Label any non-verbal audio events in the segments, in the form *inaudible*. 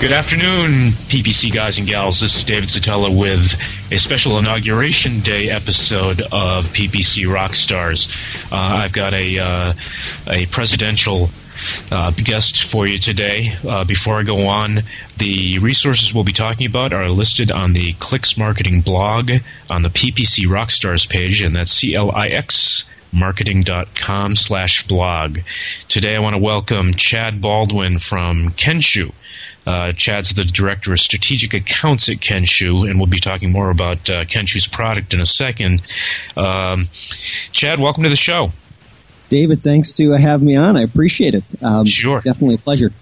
Good afternoon, PPC guys and gals. This is David Szetela with a special inauguration day episode of PPC Rockstars. Uh, I've got a uh, a presidential uh, guest for you today. Uh, before I go on, the resources we'll be talking about are listed on the Clix Marketing blog on the PPC Rockstars page, and that's C L I X marketing.com slash blog. Today I want to welcome Chad Baldwin from Kenshoo. Uh, Chad's the director of strategic accounts at Kenshoo, and we'll be talking more about uh, Kenshoo's product in a second. Um, Chad, welcome to the show. David, thanks to have me on. I appreciate it. Um, sure. Definitely a pleasure.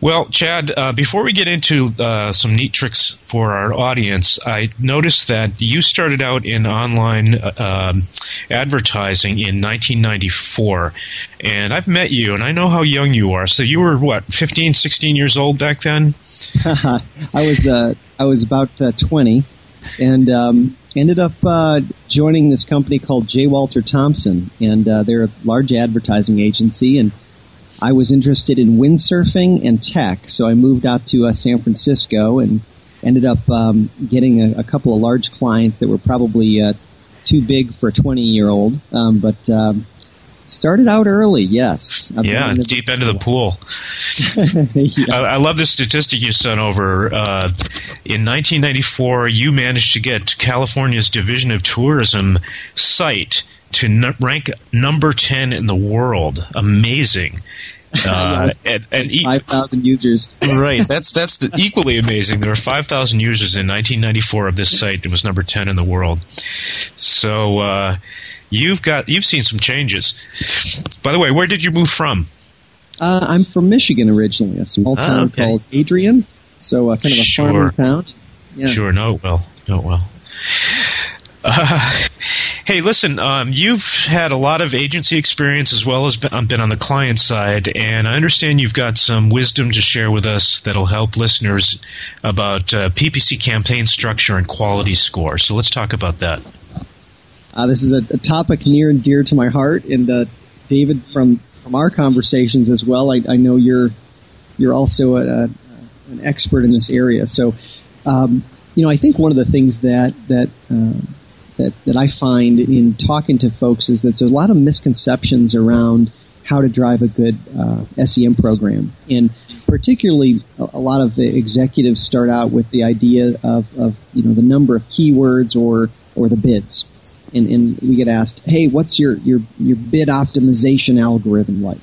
Well, Chad, uh, before we get into uh, some neat tricks for our audience, I noticed that you started out in online uh, um, advertising in 1994. And I've met you, and I know how young you are. So you were, what, 15, 16 years old back then? *laughs* I was uh, I was about uh, 20 and um, ended up uh, joining this company called J. Walter Thompson. And they're a large advertising agency. and I was interested in windsurfing and tech, so I moved out to uh, San Francisco and ended up um, getting a, a, couple of large clients that were probably uh, too big for a 20 year old, um, but um, started out early. Yes, I've yeah, deep end of the pool. *laughs* yeah. I, I, love the statistic you sent over. Uh, in 1994, you managed to get California's Division of Tourism site to n- rank number 10 in the world. Amazing. *laughs* Uh, and, and e- 5,000 users. right. *laughs* That's that's the, equally amazing. There were 5,000 users in 1994 of this site. It was number 10 in the world. So uh, you've got you've seen some changes. By the way, where did you move from? Uh, I'm from Michigan originally, a small ah, town okay. called Adrian. So uh, kind of a sure. farming town. Yeah. Sure. No. Well. No. Well. Hey, listen, um, you've had a lot of agency experience as well as been, um, been on the client side, and I understand you've got some wisdom to share with us that'll help listeners about uh, PPC campaign structure and quality score. So let's talk about that. Uh, this is a, a, topic near and dear to my heart, and uh, David, from from our conversations as well, I, I know you're you're also a, a, an expert in this area. So, um, you know, I think one of the things that that uh, that, that I find in talking to folks is that there's a lot of misconceptions around how to drive a good uh, SEM program. And particularly, a, lot of executives start out with the idea of, of you know the number of keywords or or the bids. And, and we get asked, hey, what's your, your, your bid optimization algorithm like?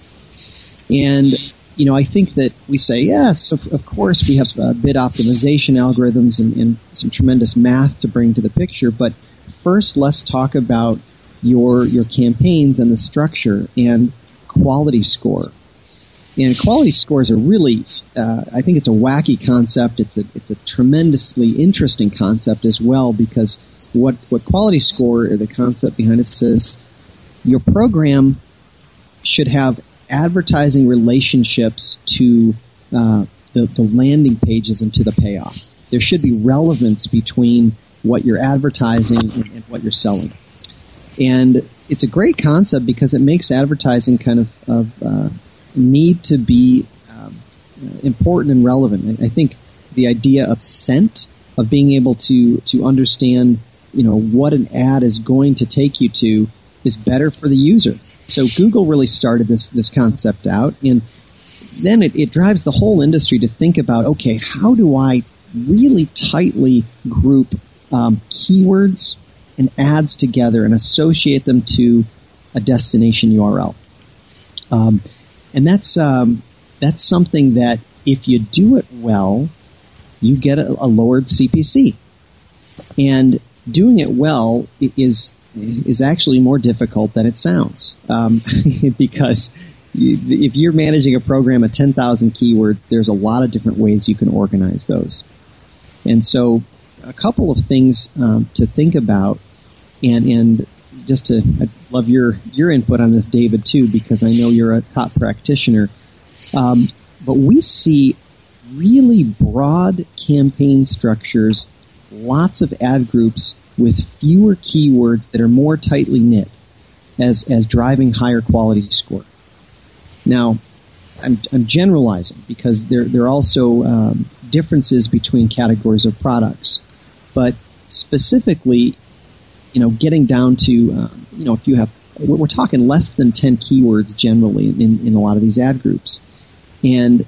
And you know, I think that we say, yes, of, of course we have uh, bid optimization algorithms and, and, some tremendous math to bring to the picture, but first let's talk about your your campaigns and the structure and quality score. And quality scores are really, uh, I think it's a wacky concept. It's a it's a tremendously interesting concept as well because what what quality score or the concept behind it says your program should have advertising relationships to uh, the, the landing pages and to the payoff. There should be relevance between what you're advertising and, and what you're selling. And it's a great concept because it makes advertising kind of, of uh, need to be um, important and relevant. I think the idea of scent, of being able to to understand, you know, what an ad is going to take you to, is better for the user. So Google really started this this concept out, and then it, it drives the whole industry to think about, okay, how do I really tightly group um, keywords and ads together and associate them to a destination URL. Um, and that's um, that's something that if you do it well, you get a, a lowered CPC. And doing it well is is actually more difficult than it sounds um, *laughs* because if you're managing a program of 10,000 keywords, there's a lot of different ways you can organize those. And so a couple of things um, to think about and, and just to, I love your, your input on this, David, too, because I know you're a top practitioner. Um, but we see really broad campaign structures, lots of ad groups with fewer keywords that are more tightly knit as, as driving higher quality score. Now, I'm, I'm generalizing because there, there are also um, differences between categories of products. But specifically, you know, getting down to, um, you know, if you have, we're talking less than 10 keywords generally in, in a lot of these ad groups. And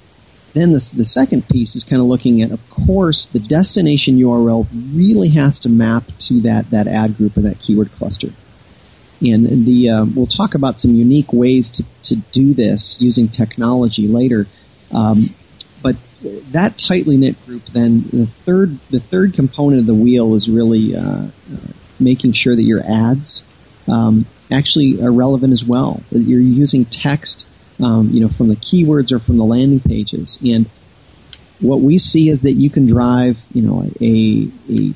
then the, the second piece is kind of looking at, of course, the destination URL really has to map to that, that ad group or that keyword cluster. And the um, we'll talk about some unique ways to, to do this using technology later. Um, that tightly knit group, then the third the third component of the wheel is really uh, uh, making sure that your ads um, actually are relevant as well. That you're using text, um, you know, from the keywords or from the landing pages, and what we see is that you can drive, you know, a, a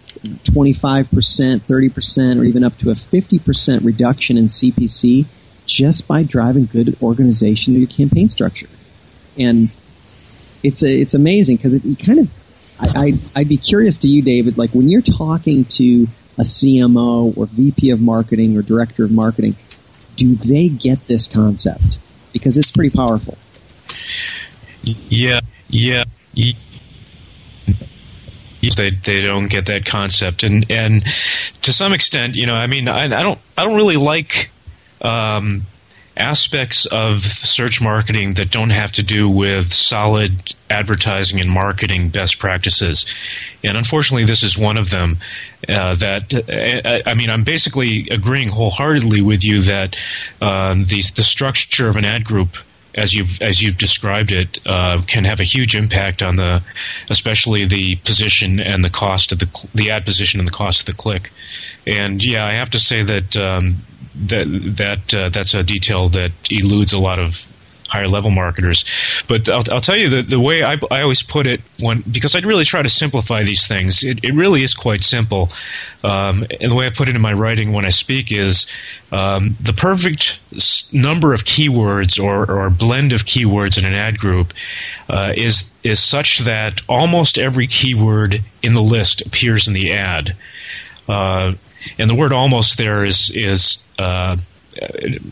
25%, 30%, or even up to a 50% reduction in CPC just by driving good organization of your campaign structure. And it's a, it's amazing because it, kind of, I, I, I'd be curious to you, David, like when you're talking to a CMO or VP of marketing or director of marketing, do they get this concept? Because it's pretty powerful. Yeah, yeah they they don't get that concept and and to some extent you know i mean i, I don't i don't really like um, aspects of search marketing that don't have to do with solid advertising and marketing best practices. And unfortunately this is one of them uh, that uh, I mean i'm basically agreeing wholeheartedly with you that um, the the structure of an ad group as you've as you've described it, uh, can have a huge impact on the, especially the position and the cost of the the ad position and the cost of the click. And yeah, I have to say that um, that that uh, that's a detail that eludes a lot of higher level marketers. But I'll, I'll tell you the, the way I, I always put it when because I really try to simplify these things. It, it really is quite simple. Um, and the way I put it in my writing when I speak is um, the perfect number of keywords or, or blend of keywords in an ad group uh, is is such that almost every keyword in the list appears in the ad. Uh, and the word almost there is is uh,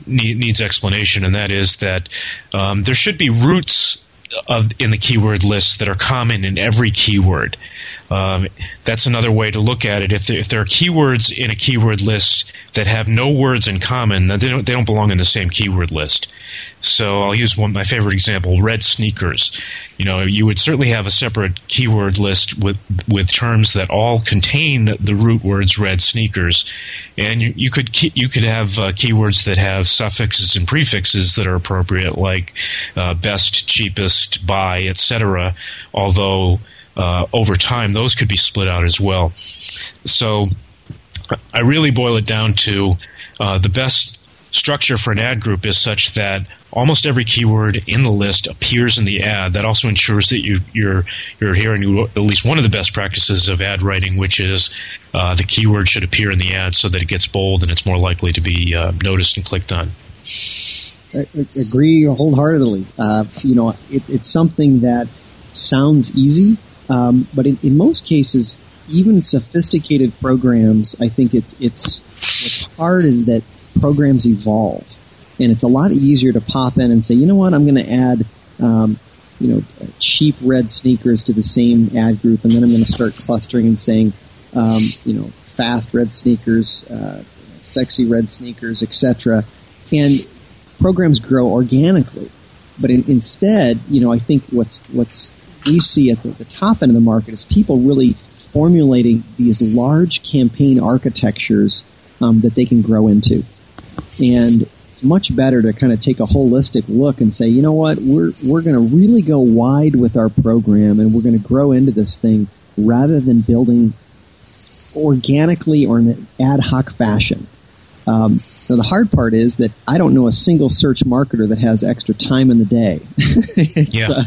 needs explanation, and that is that um, there should be roots of, in the keyword list that are common in every keyword. Um, that's another way to look at it. If there, if there, are keywords in a keyword list that have no words in common, then they don't, they don't belong in the same keyword list. So I'll use one my favorite example: red sneakers. You know, you would certainly have a separate keyword list with with terms that all contain the root words "red sneakers," and you, you could you could have uh, keywords that have suffixes and prefixes that are appropriate, like uh, best, cheapest, buy, etc. Although uh, over time, those could be split out as well. So I really boil it down to uh, the best structure for an ad group is such that almost every keyword in the list appears in the ad. That also ensures that you, you're you're adhering to at least one of the best practices of ad writing, which is uh, the keyword should appear in the ad so that it gets bold and it's more likely to be uh, noticed and clicked on. I agree wholeheartedly. Uh, you know, it, it's something that sounds easy, um, but in, in most cases, even sophisticated programs, I think it's it's what's hard is that programs evolve, and it's a lot easier to pop in and say, you know what, I'm going to add, um, you know, cheap red sneakers to the same ad group, and then I'm going to start clustering and saying, um, you know, fast red sneakers, uh, sexy red sneakers, etc. And programs grow organically, but in, instead, you know, I think what's what's we see at the, the top end of the market is people really formulating these large campaign architectures um, that they can grow into. And it's much better to kind of take a holistic look and say, you know what, we're, we're going to really go wide with our program and we're going to grow into this thing rather than building organically or in an ad hoc fashion. Um, so the hard part is that I don't know a single search marketer that has extra time in the day. *laughs* yeah. Uh,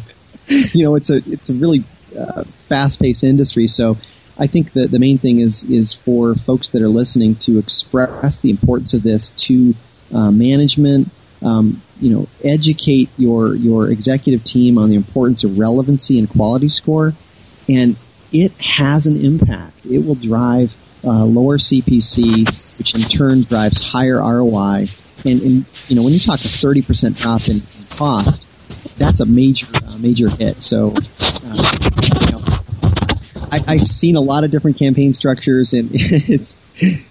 *laughs* you know, it's a it's a really uh, fast-paced industry. So I think that the main thing is is for folks that are listening to express the importance of this to uh, management. Um, you know, educate your your executive team on the importance of relevancy and quality score, and it has an impact. It will drive uh, lower CPC, which in turn drives higher ROI. And, and you know, when you talk a 30% drop in, in cost, that's a major major hit. So, uh, you know, I, I've seen a lot of different campaign structures, and *laughs* it's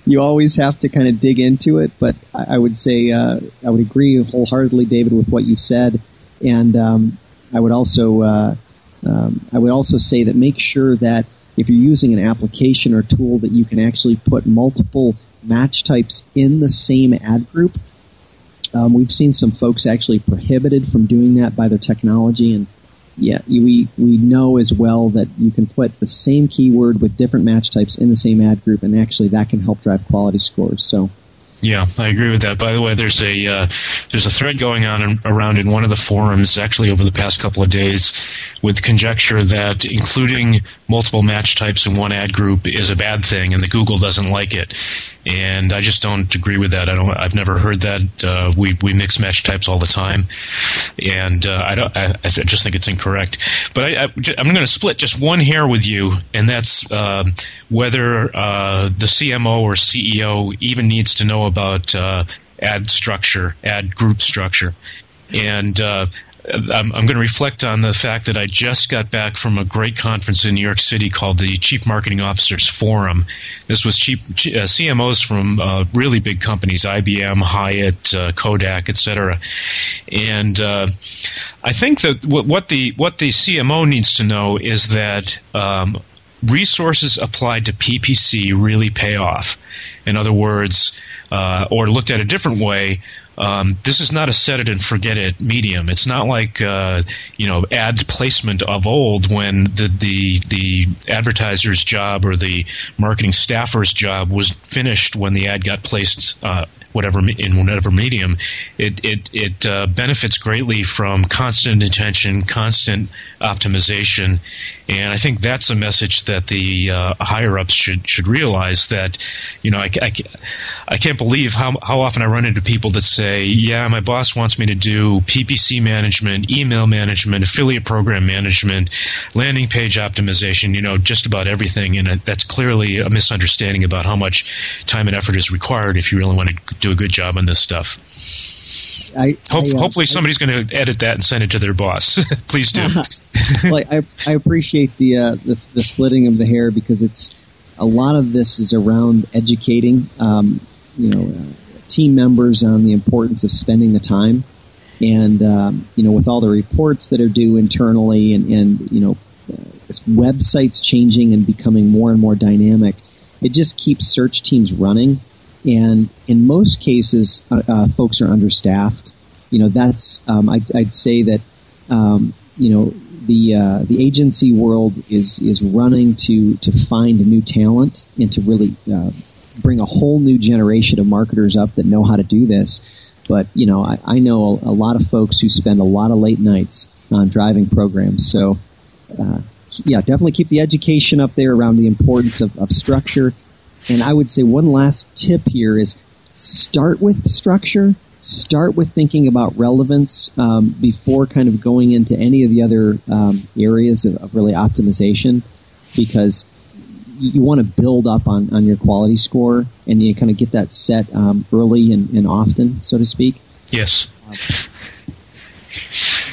you always have to kind of dig into it. But I, I would say uh, I would agree wholeheartedly, David, with what you said, and um, I would also uh, um, I would also say that make sure that if you're using an application or tool that you can actually put multiple match types in the same ad group. Um, we've seen some folks actually prohibited from doing that by their technology, and yeah, we we know as well that you can put the same keyword with different match types in the same ad group, and actually that can help drive quality scores. So yeah, I agree with that. By the way, there's a uh, there's a thread going on in, around in one of the forums actually over the past couple of days with conjecture that including multiple match types in one ad group is a bad thing, and that Google doesn't like it. And I just don't agree with that. I don't. I've never heard that. Uh, we we mix match types all the time, and uh, I don't. I, I, just think it's incorrect. But I, am going to split just one hair with you, and that's uh, whether the CMO or CEO even needs to know about uh, ad structure, ad group structure. And uh, I'm, I'm, going to reflect on the fact that I just got back from a great conference in New York City called the Chief Marketing Officers Forum. This was chief, uh, CMOs from uh, really big companies, IBM, Hyatt, uh, Kodak, etc. And uh, I think that what, what, the what the CMO needs to know is that um, resources applied to PPC really pay off. In other words, uh, or looked at a different way, um, this is not a set it and forget it medium. It's not like uh, you know ad placement of old when the, the the advertiser's job or the marketing staffer's job was finished when the ad got placed uh, whatever in whatever medium, it it it uh, benefits greatly from constant attention, constant optimization, and I think that's a message that the uh, higher ups should should realize that you know I, I, I can't believe how how often I run into people that say, yeah, my boss wants me to do PPC management, email management, affiliate program management, landing page optimization, you know, just about everything, and that's clearly a misunderstanding about how much time and effort is required if you really want to do a good job on this stuff. I, Hope, I, uh, hopefully, somebody's going to edit that and send it to their boss. *laughs* Please do. *laughs* well, I, I appreciate the, uh, the, the splitting of the hair because it's a lot of this is around educating, um, you know, uh, team members on the importance of spending the time, and um, you know, with all the reports that are due internally, and, and you know, uh, websites changing and becoming more and more dynamic, it just keeps search teams running and in most cases, uh, uh, folks are understaffed. You know, that's um, I'd, I'd, say that um, you know the uh, the agency world is is running to to find new talent and to really uh, bring a whole new generation of marketers up that know how to do this. But you know, I, I know a, a, lot of folks who spend a lot of late nights on driving programs. So, uh, yeah, definitely keep the education up there around the importance of, of structure and I would say one last tip here is start with structure. Start with thinking about relevance um, before kind of going into any of the other um, areas of, of, really optimization, because you want to build up on, on your quality score and you kind of get that set um, early and, and, often, so to speak. Yes.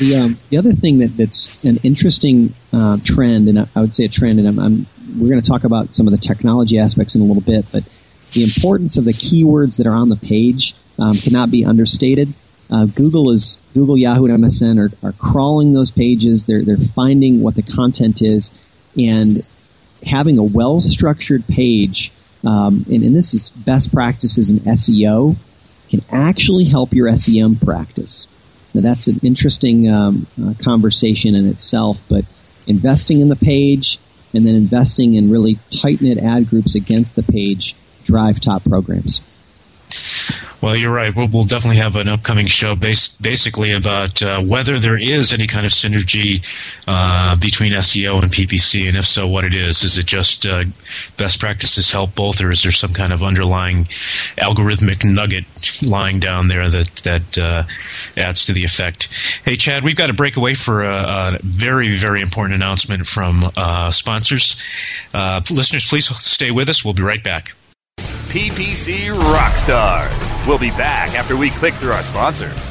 the um, the other thing that, that's an interesting uh, trend, and I would say a trend, and I'm, I'm we're going to talk about some of the technology aspects in a little bit, but the importance of the keywords that are on the page um, cannot be understated. Uh, Google is Google, Yahoo, and MSN are, are crawling those pages. They're they're finding what the content is, and having a well structured page. Um, and, and this is best practices in SEO can actually help your SEM practice. Now that's an interesting um, uh, conversation in itself, but investing in the page, and then investing in really tight knit ad groups against the page drive top programs. Well, you're right. We'll, we'll, definitely have an upcoming show based basically about uh, whether there is any kind of synergy uh, between SEO and PPC, and if so, what it is. Is it just uh, best practices help both, or is there some kind of underlying algorithmic nugget lying down there that that uh, adds to the effect? Hey, Chad, we've got to break away for a, a very very important announcement from uh, sponsors. Uh, listeners, please stay with us. We'll be right back. PPC Rockstars. We'll be back after we click through our sponsors.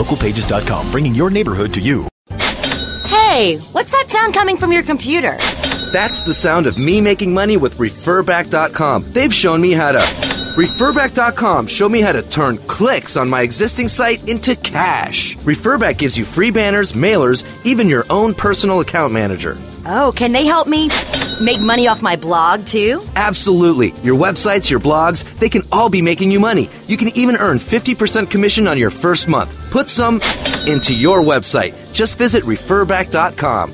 localpages.com, bringing your neighborhood to you. Hey, what's that sound coming from your computer? That's the sound of me making money with referback.com. They've shown me how to. Referback.com showed me how to turn clicks on my existing site into cash. Referback gives you free banners, mailers, even your own personal account manager. Oh, can they help me make money off my blog too? Absolutely. Your websites, your blogs, they can all be making you money. You can even earn 50% commission on your first month. Put some into your website. Just visit referback.com.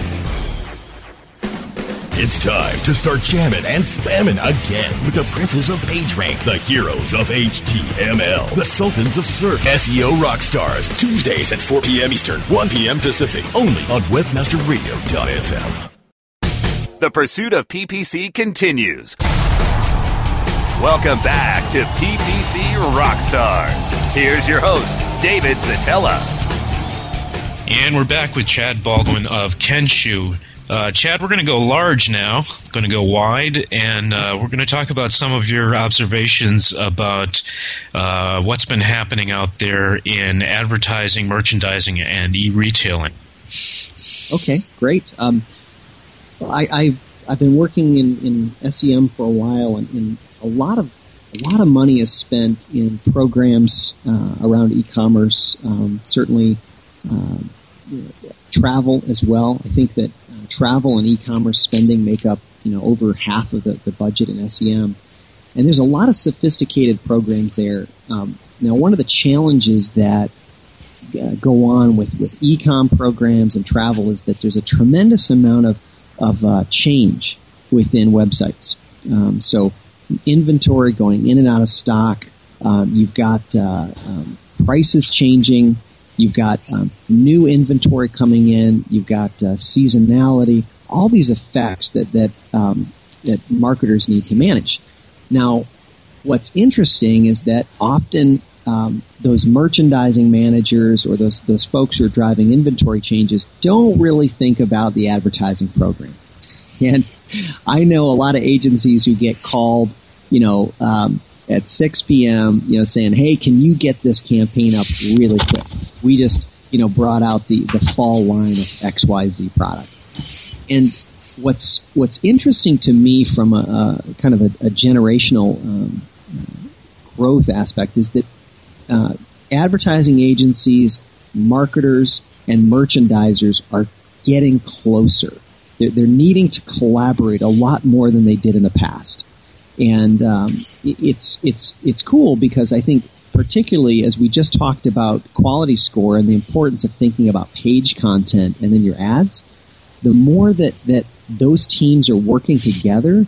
It's time to start jamming and spamming again with the princes of PageRank, the heroes of HTML, the sultans of search, SEO rock stars. Tuesdays at 4 p.m. Eastern, 1 p.m. Pacific, only on WebmasterRadio.fm. The pursuit of PPC continues. Welcome back to PPC Rockstars. Here's your host, David Szetela. And we're back with Chad Baldwin of Kenshoo. Uh, Chad, we're going to go large now, going to go wide, and uh, we're going to talk about some of your observations about uh, what's been happening out there in advertising, merchandising, and e-retailing. Okay, great. Um, I, I've I've been working in, in SEM for a while, and, and a lot of a lot of money is spent in programs uh, around e-commerce. Um, certainly, uh, travel as well. I think that travel and e-commerce spending make up, you know, over half of the, the budget in SEM. And there's a lot of sophisticated programs there. Um, now, one of the challenges that uh, go on with, with e-com programs and travel is that there's a tremendous amount of, of uh, change within websites. Um, so inventory going in and out of stock. Um, you've got uh, um, prices changing. You've got um, new inventory coming in. You've got uh, seasonality. All these effects that that um, that marketers need to manage. Now, what's interesting is that often um, those merchandising managers or those those folks who are driving inventory changes don't really think about the advertising program. *laughs* And I know a lot of agencies who get called, you know, um, at 6 p.m., you know, saying, "Hey, can you get this campaign up really quick?" We just, you know, brought out the the fall line of XYZ product. And what's what's interesting to me from a, a kind of a, a generational um, growth aspect is that uh, advertising agencies, marketers, and merchandisers are getting closer. They're, they're needing to collaborate a lot more than they did in the past and um, it's it's it's cool because I think particularly as we just talked about quality score and the importance of thinking about page content and then your ads. the more that, that those teams are working together,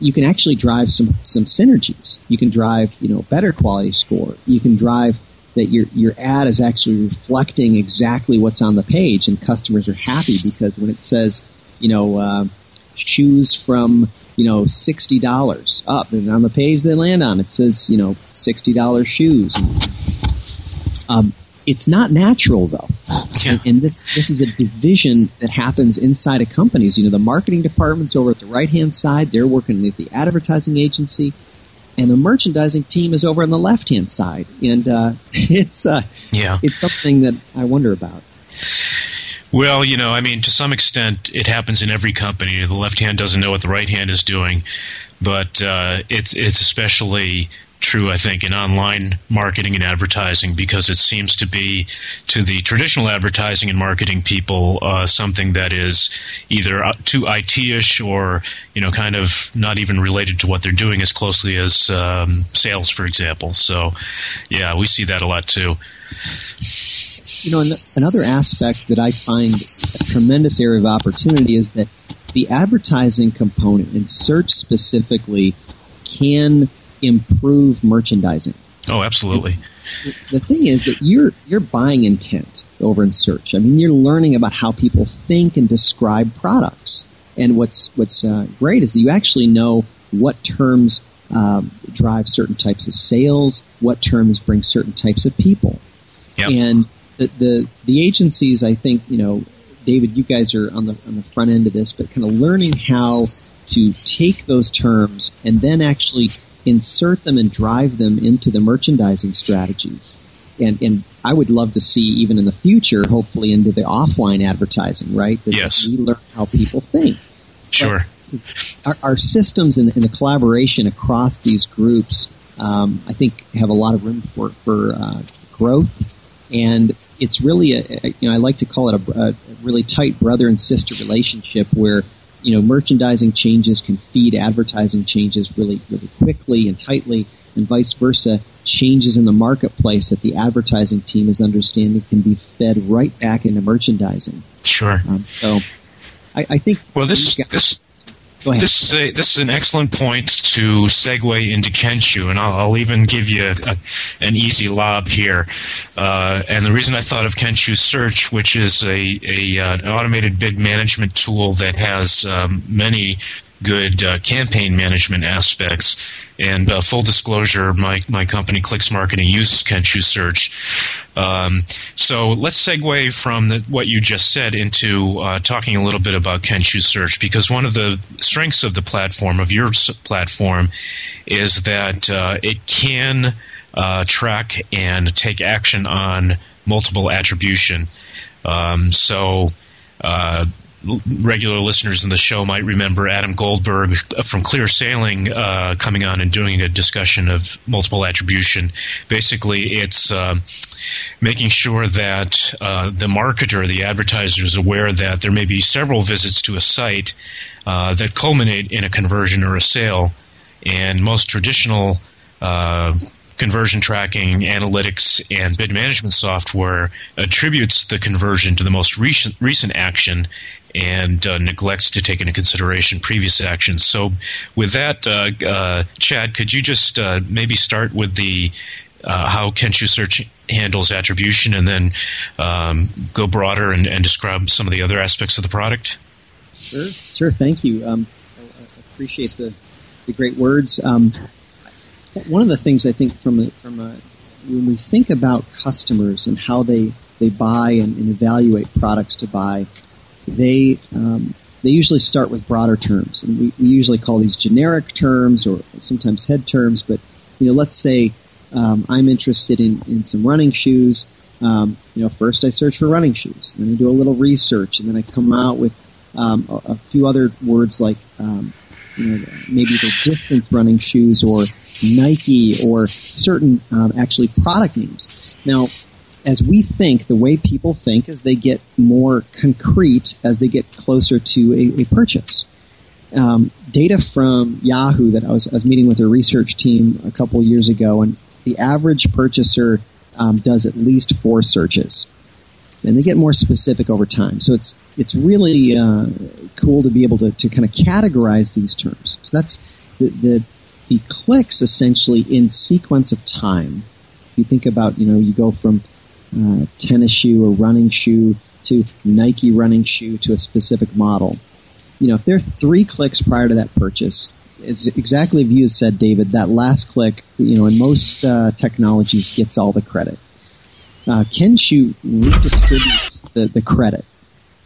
you can actually drive some, some synergies. You can drive, you know, better quality score. You can drive that your, your ad is actually reflecting exactly what's on the page and customers are happy because when it says, you know, uh, shoes from, you know, $60 up and on the page they land on it says, you know, $60 shoes. Um, it's not natural though. Yeah. And, and this this is a division that happens inside of companies. You know, the marketing department's over at the right hand side; they're working with the advertising agency, and the merchandising team is over on the left hand side. And uh, *laughs* it's uh, Yeah. it's something that I wonder about. Well, you know, I mean, to some extent, it happens in every company. The left hand doesn't know what the right hand is doing, but uh, it's it's especially true, I think, in online marketing and advertising because it seems to be to the traditional advertising and marketing people uh, something that is either uh, too IT-ish or you know, kind of not even related to what they're doing as closely as um, sales, for example. So, yeah, we see that a lot too. You know, another aspect that I find a tremendous area of opportunity is that the advertising component and search specifically can improve merchandising. Oh, absolutely. The thing is that you're you're buying intent over in search. I mean, you're learning about how people think and describe products. And what's what's uh, great is that you actually know what terms um, drive certain types of sales, what terms bring certain types of people. Yep. And the, the the agencies, I think, you know, David, you guys are on the on the front end of this, but kind of learning how to take those terms and then actually insert them and drive them into the merchandising strategies. And and I would love to see even in the future, hopefully into the offline advertising, right? That Yes. we learn how people think Sure. our, our systems and, and the collaboration across these groups, um, I think, have a lot of room for for uh, growth, and it's really a, a you know I like to call it a, a really tight brother and sister relationship where you know merchandising changes can feed advertising changes really really quickly and tightly, and vice versa. Changes in the marketplace that the advertising team is understanding can be fed right back into merchandising. Sure. Um, so, I, I think Well, this this Go ahead. This is a, this is an excellent point to segue into Kenshoo, and I'll, I'll even give you a, an easy lob here. Uh, and the reason I thought of Kenshoo Search, which is a, a uh, an automated bid management tool that has um, many good uh, campaign management aspects. And uh, full disclosure, my, my company Clix Marketing uses Kenshoo Search. Um, so let's segue from the, what you just said into uh, talking a little bit about Kenshoo Search because one of the strengths of the platform, of your platform, is that uh, it can uh, track and take action on multiple attribution. Um, so uh, regular listeners in the show might remember Adam Goldberg from ClearSaleing uh, coming on and doing a discussion of multiple attribution. Basically, it's um making sure that uh, the marketer, the advertiser, is aware that there may be several visits to a site uh, that culminate in a conversion or a sale. And most traditional uh, conversion tracking, analytics, and bid management software attributes the conversion to the most recent, recent action and uh, neglects to take into consideration previous actions. So, with that, uh, uh, Chad, could you just uh, maybe start with the uh, how Kenshoo Search handles attribution, and then um, go broader and, and describe some of the other aspects of the product? Sure, sure. Thank you. Um, I, I appreciate the, the great words. Um, one of the things I think from a, from a, when we think about customers and how they, they buy and, and evaluate products to buy, they um, they usually start with broader terms, and we, we usually call these generic terms or sometimes head terms. But you know, let's say um, I'm interested in, in some running shoes. Um, you know, first I search for running shoes, and then I do a little research, and then I come out with um, a, a few other words like um, you know maybe the distance running shoes or Nike or certain um, actually product names. Now, as we think, the way people think is they get more concrete as they get closer to a, a purchase. Um, data from Yahoo that I was, I was meeting with their research team a couple years ago, and the average purchaser um, does at least four searches. and they get more specific over time. So it's it's really uh, cool to be able to, to kind of categorize these terms. So that's the, the the clicks essentially in sequence of time. You think about, you know, you go from uh, tennis shoe or running shoe to Nike running shoe to a specific model. You know, if there are three clicks prior to that purchase, it's exactly as you said, David, that last click, you know, in most uh, technologies gets all the credit. Uh, Kenshoo redistributes the, the credit.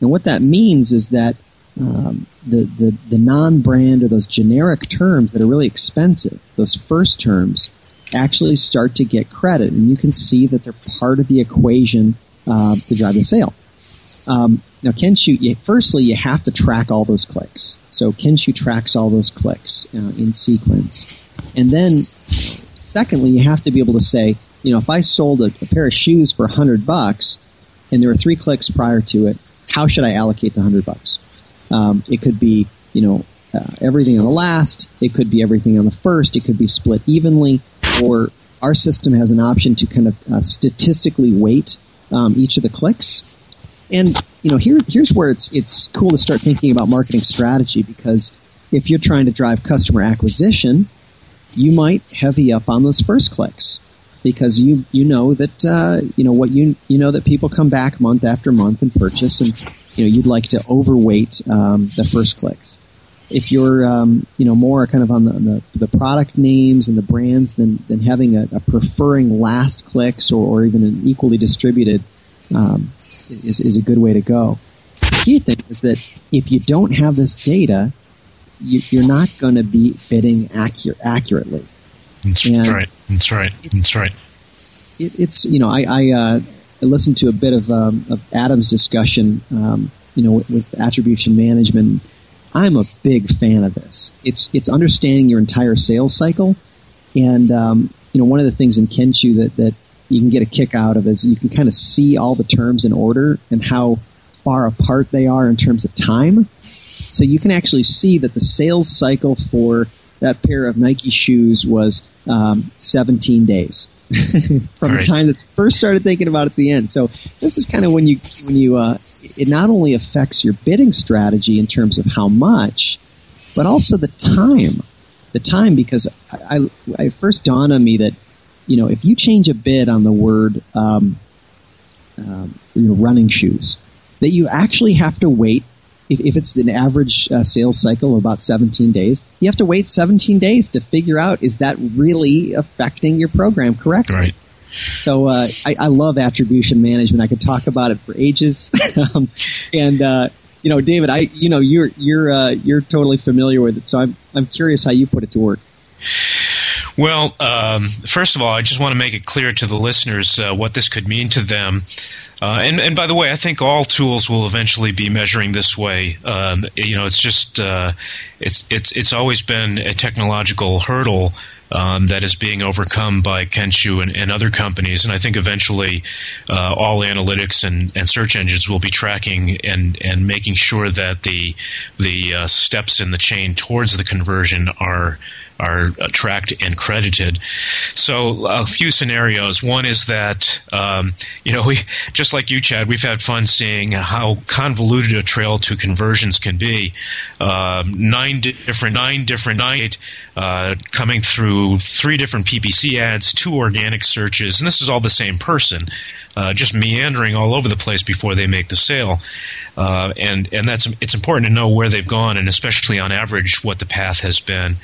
And what that means is that um, the, the, the non-brand or those generic terms that are really expensive, those first terms, actually start to get credit. And you can see that they're part of the equation uh, to drive the sale. Um, now, Kenshoo, you, firstly, you have to track all those clicks. So Kenshoo tracks all those clicks uh, in sequence. And then, secondly, you have to be able to say, you know, if I sold a, a pair of shoes for 100 bucks and there were three clicks prior to it, how should I allocate the 100 bucks? Um, it could be, you know, uh, everything on the last. It could be everything on the first. It could be split evenly. Or our system has an option to kind of uh, statistically weight um, each of the clicks. And you know, here here's where it's it's cool to start thinking about marketing strategy because if you're trying to drive customer acquisition, you might heavy up on those first clicks because you you know that uh, you know what you you know that people come back month after month and purchase, and you know you'd like to overweight um, the first clicks. If you're um, you know more kind of on the, the, the product names and the brands than than having a, a preferring last clicks or, or even an equally distributed um, is, is a good way to go. The key thing is that if you don't have this data, you, are not going to be bidding accurate, accurately. That's and right. That's right. That's right. It, it's you know I I, uh, I listened to a bit of, um, of Adam's discussion um, you know with, with attribution management. I'm a big fan of this. It's it's understanding your entire sales cycle, and um, you know one of the things in Kenshoo that that you can get a kick out of is you can kind of see all the terms in order and how far apart they are in terms of time. So you can actually see that the sales cycle for that pair of Nike shoes was um, 17 days *laughs* from right. the time that first started thinking about it at the end. So this is kind of when you when you uh, it not only affects your bidding strategy in terms of how much, but also the time. The time because I, I, I first dawned on me that you know, if you change a bid on the word, um, um, you know, running shoes, that you actually have to wait. If, if it's an average uh, sales cycle of about 17 days, you have to wait 17 days to figure out is that really affecting your program correctly. Right. So uh, I, I, love attribution management. I could talk about it for ages. *laughs* um, and uh, you know, David, I you know you're you're uh, you're totally familiar with it. So I'm I'm curious how you put it to work. Well, um, first of all, I just want to make it clear to the listeners uh, what this could mean to them. Uh, and, and by the way, I think all tools will eventually be measuring this way. Um, you know, it's just uh, it's it's it's always been a technological hurdle um, that is being overcome by Kenshoo and, and other companies. And I think eventually uh, all analytics and, and, search engines will be tracking and, and making sure that the the uh, steps in the chain towards the conversion are are tracked and credited. So a few scenarios. One is that um, you know we just like you, Chad, we've had fun seeing how convoluted a trail to conversions can be. Um, nine different, nine different, nine uh, coming through three different PPC ads, two organic searches, and this is all the same person, uh, just meandering all over the place before they make the sale. Uh, and and that's it's important to know where they've gone, and especially on average what the path has been.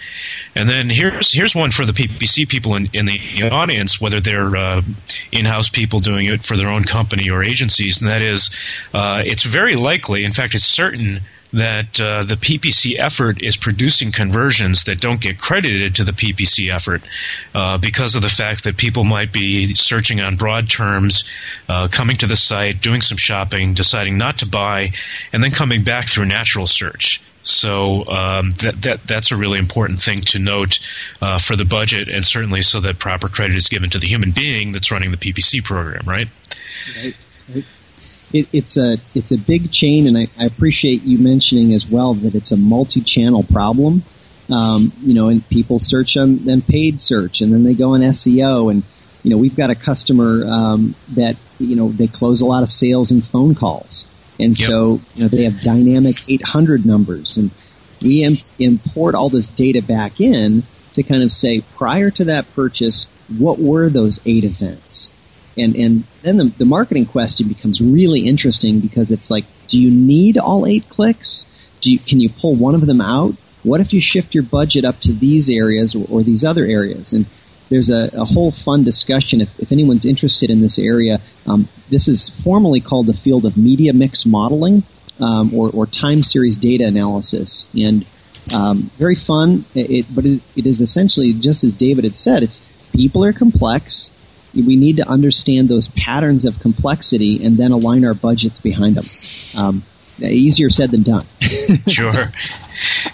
And then here's here's one for the PPC people in, in the audience, whether they're uh, in-house people doing it for their own company or agencies, and that is, uh, it's very likely, in fact, it's certain that uh, the PPC effort is producing conversions that don't get credited to the PPC effort uh, because of the fact that people might be searching on broad terms, uh, coming to the site, doing some shopping, deciding not to buy, and then coming back through natural search. So um, that, that that's a really important thing to note uh, for the budget, and certainly so that proper credit is given to the human being that's running the PPC program, right? Right. it, it's a it's a big chain, and I, I, appreciate you mentioning as well that it's a multi-channel problem. Um, you know, and people search on then paid search, and then they go on SEO, and you know, we've got a customer um, that you know they close a lot of sales and phone calls, and Yep. so you know they have dynamic 800 numbers, and we Im- import all this data back in to kind of say prior to that purchase, what were those eight events? And and then the, the marketing question becomes really interesting because it's like, do you need all eight clicks? Do you, can you pull one of them out? What if you shift your budget up to these areas or, or these other areas? And there's a, a whole fun discussion. If, if anyone's interested in this area, um, this is formally called the field of media mix modeling um, or, or time series data analysis. And um, very fun, it, but it, it is essentially just as David had said. It's people are complex. We need to understand those patterns of complexity and then align our budgets behind them. Um, easier said than done. *laughs* sure. *laughs*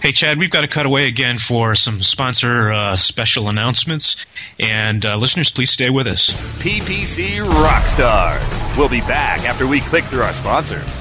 Hey, Chad, we've got to cut away again for some sponsor uh, special announcements. And uh, listeners, please stay with us. PPC Rockstars. We'll be back after we click through our sponsors.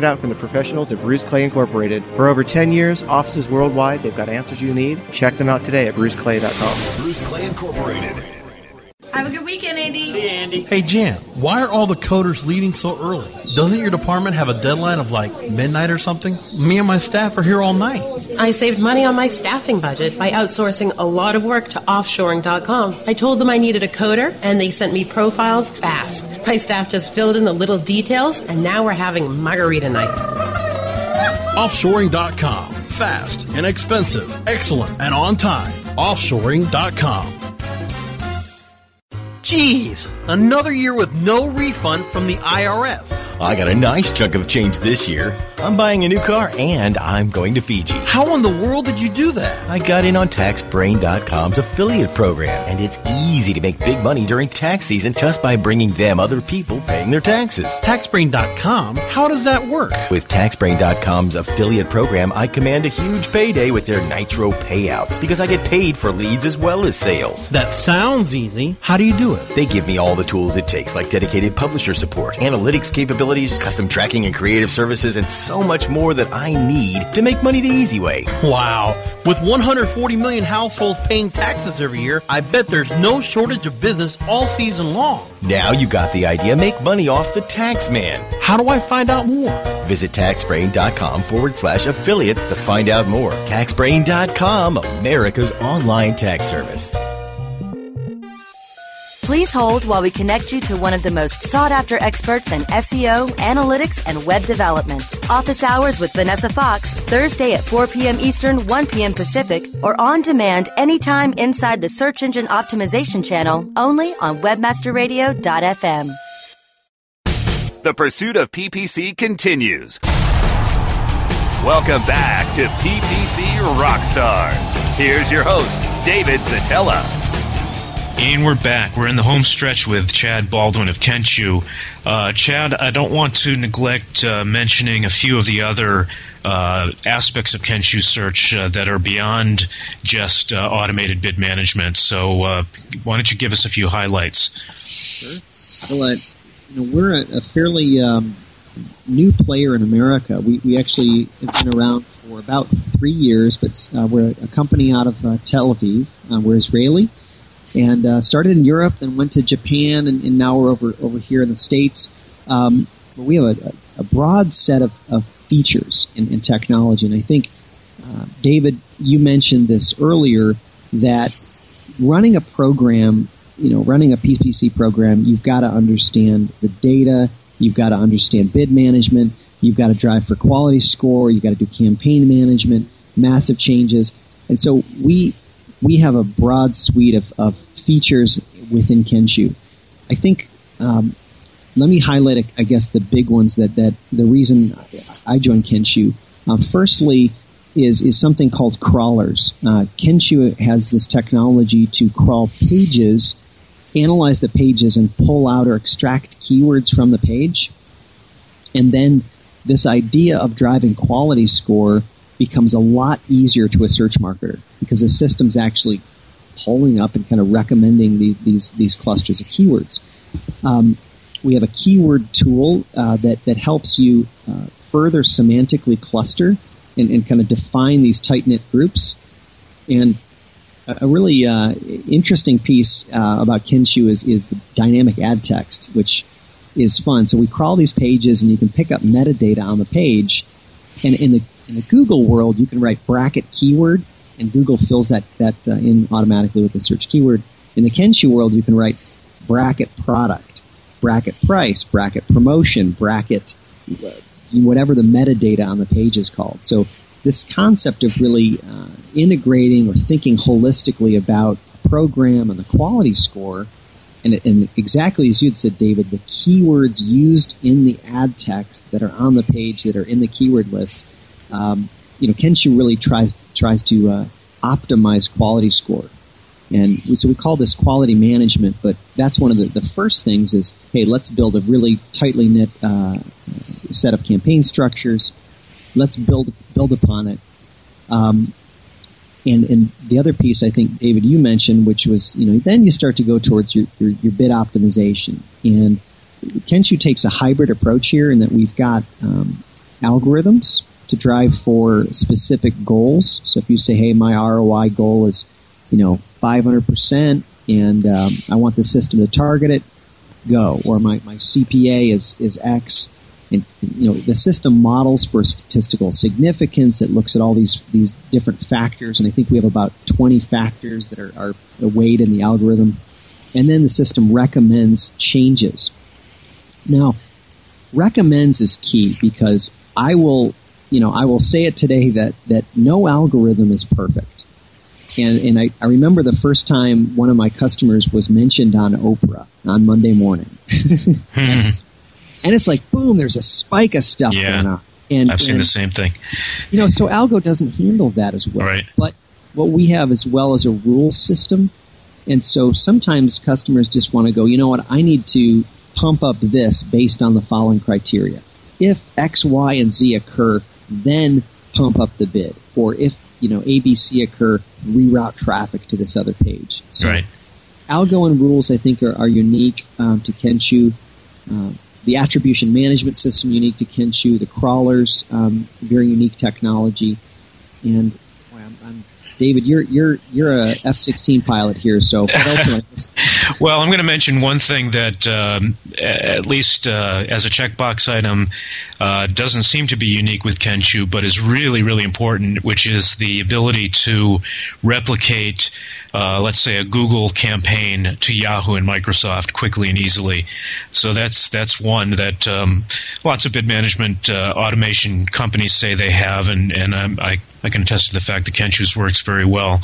it out from the professionals at Bruce Clay Incorporated. For over 10 years, offices worldwide, they've got answers you need. Check them out today at bruceclay.com. Bruce Clay Incorporated. Have a good weekend, Andy. See you, Andy. Hey, Jan, why are all the coders leaving so early? Doesn't your department have a deadline of like midnight or something? Me and my staff are here all night. I saved money on my staffing budget by outsourcing a lot of work to offshoring.com. I told them I needed a coder, and they sent me profiles fast. My staff just filled in the little details, and now we're having margarita night. Offshoring.com. Fast, inexpensive, excellent, and on time. Offshoring.com. Geez, another year with no refund from the IRS. I got a nice chunk of change this year. I'm buying a new car and I'm going to Fiji. How in the world did you do that? I got in on TaxBrain.com's affiliate program, and it's easy to make big money during tax season just by bringing them other people paying their taxes. TaxBrain.com? How does that work? With TaxBrain.com's affiliate program, I command a huge payday with their Nitro payouts because I get paid for leads as well as sales. That sounds easy. How do you do it? They give me all the tools it takes, like dedicated publisher support, analytics capabilities, custom tracking and creative services, and so much more that I need to make money the easy way. Wow. With 140 million households paying taxes every year, I bet there's no shortage of business all season long. Now you got the idea. Make money off the tax man. How do I find out more? Visit taxbrain.com forward slash affiliates to find out more. Taxbrain.com, America's online tax service. Please hold while we connect you to one of the most sought after experts in SEO, analytics, and web development. Office hours with Vanessa Fox, Thursday at 4 p.m. Eastern, 1 p.m. Pacific, or on demand anytime inside the Search Engine Optimization channel, only on WebmasterRadio.fm. The pursuit of PPC continues. Welcome back to PPC Rockstars. Here's your host, David Szetela. And we're back. We're in the home stretch with Chad Baldwin of Kenshoo. Uh, Chad, I don't want to neglect uh, mentioning a few of the other uh, aspects of Kenshoo search uh, that are beyond just uh, automated bid management. So, uh, why don't you give us a few highlights? Sure. Well, you know, we're a, a fairly um, new player in America. We, we actually have been around for about three years, but we're a company out of Tel Aviv. We're Israeli and uh, started in Europe, then went to Japan, and, and now we're over over here in the states. Um, but we have a, a broad set of, of features in, in technology, and I think uh, David, you mentioned this earlier that running a program, you know, running a PPC program, you've got to understand the data, you've got to understand bid management, you've got to drive for quality score, you've got to do campaign management, massive changes, and so we we have a broad suite of, of features within Kenshoo. I think, um, let me highlight, I guess, the big ones that, that the reason I joined Kenshoo. Uh, firstly, is is something called crawlers. Uh, Kenshoo has this technology to crawl pages, analyze the pages, and pull out or extract keywords from the page, and then this idea of driving quality score becomes a lot easier to a search marketer because the system's actually pulling up and kind of recommending the, these these clusters of keywords. Um, we have a keyword tool uh, that that helps you uh, further semantically cluster and, and kind of define these tight knit groups. And a really uh, interesting piece uh, about Kenshoo is, is the dynamic ad text, which is fun. So we crawl these pages, and you can pick up metadata on the page. And in the in the Google world, you can write bracket keyword, and Google fills that that uh, in automatically with the search keyword. In the Kenshoo world, you can write bracket product, bracket price, bracket promotion, bracket uh, whatever the metadata on the page is called. So this concept of really uh, integrating or thinking holistically about program and the quality score, and, and exactly as you'd said, David, the keywords used in the ad text that are on the page that are in the keyword list, um, you know, Kenshoo really tries tries to uh, optimize quality score. And so we call this quality management, but that's one of the, the first things is, hey, let's build a really tightly knit uh, set of campaign structures. Let's build build upon it. Um, and and the other piece I think David you mentioned, which was you know then you start to go towards your your, your bid optimization. And Kenshoo takes a hybrid approach here in that we've got um, algorithms to drive for specific goals. So if you say, hey, my ROI goal is you know 500% and um, I want the system to target it, go. Or my, my CPA is, is X. And, you know, the system models for statistical significance. It looks at all these, these different factors. And I think we have about 20 factors that are, are weighed in the algorithm. And then the system recommends changes. Now, recommends is key because I will, you know, I will say it today that, that no algorithm is perfect. And, and I, I remember the first time one of my customers was mentioned on Oprah on Monday morning. *laughs* Hmm. And it's like, boom, there's a spike of stuff yeah, going on. And, I've seen and, the same thing. You know, so Algo doesn't handle that as well. Right. But what we have as well as a rules system. And so sometimes customers just want to go, you know what, I need to pump up this based on the following criteria. If X, Y, and Z occur, then pump up the bid. Or if, you know, ABC occur, reroute traffic to this other page. So right. Algo and rules, I think, are, are unique um, to Kenshoo. Uh, the attribution management system unique to Kenshoo. The crawlers, um, very unique technology. And boy, I'm, I'm, David, you're you're you're a F-16 pilot here, so *laughs* well, I'm going to mention one thing that, um, at least uh, as a checkbox item, uh, doesn't seem to be unique with Kenshoo, but is really, really important, which is the ability to replicate, uh, let's say, a Google campaign to Yahoo and Microsoft quickly and easily. So that's that's one that um, lots of bid management uh, automation companies say they have, and and I I can attest to the fact that Kenshoo's works very well.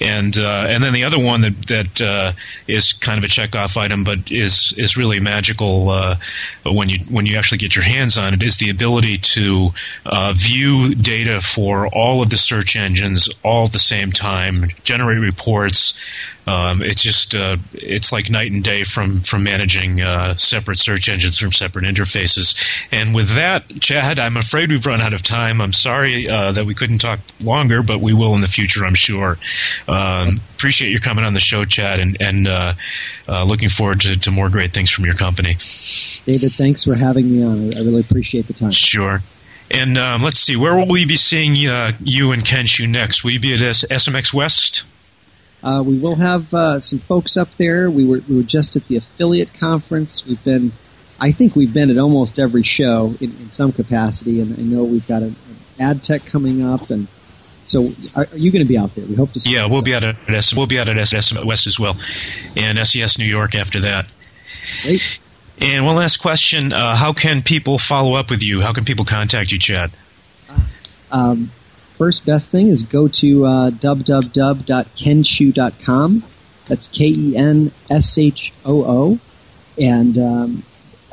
And uh, and then the other one that that uh, is kind of a checkoff item, but is is really magical uh, when you when you actually get your hands on it is the ability to uh, view data for all of the search engines all at the same time, generate reports. Um, it's just uh, it's like night and day from from managing uh, separate search engines from separate interfaces. And with that, Chad, I'm afraid we've run out of time. I'm sorry uh, that we couldn't talk longer, but we will in the future, I'm sure. Um, appreciate your coming on the show, Chad, and and uh, uh, looking forward to, to more great things from your company. David, thanks for having me on. I really appreciate the time. Sure. And um, let's see, where will we be seeing uh, you and Kenshoo next? Will you be at S- SMX West? Uh, we will have uh, some folks up there. We were we were just at the affiliate conference. We've been, I think we've been at almost every show in, in some capacity, and I know we've got an ad tech coming up, and so are, are you going to be out there? We hope to. see Yeah, we'll be out at S- we'll be out at West as well, and SES New York after that. Great. And one last question: uh, How can people follow up with you? How can people contact you, Chad? Um, first best thing is go to uh, www.kenshoo.com. That's K E N S H O O. And um,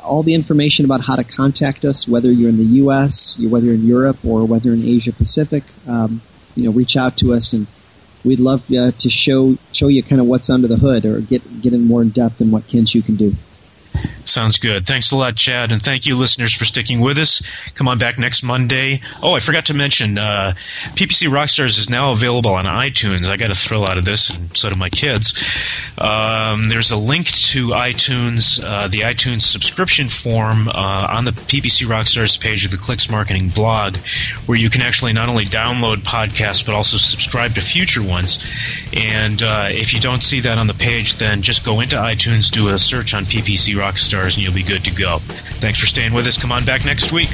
all the information about how to contact us, whether you're in the U.S., whether you're in Europe, or whether in Asia Pacific. Um, you know, reach out to us, and we'd love uh, to show show you kind of what's under the hood, or get get in more in depth than what Kenshoo can do. Sounds good. Thanks a lot, Chad, and thank you, listeners, for sticking with us. Come on back next Monday. Oh, I forgot to mention, uh, PPC Rockstars is now available on iTunes. I got a thrill out of this, and so do my kids. Um, there's a link to iTunes, uh, the iTunes subscription form uh, on the PPC Rockstars page of the Clix Marketing blog, where you can actually not only download podcasts but also subscribe to future ones. And uh, if you don't see that on the page, then just go into iTunes, do a search on PPC Rockstars, and you'll be good to go. Thanks for staying with us. Come on back next week.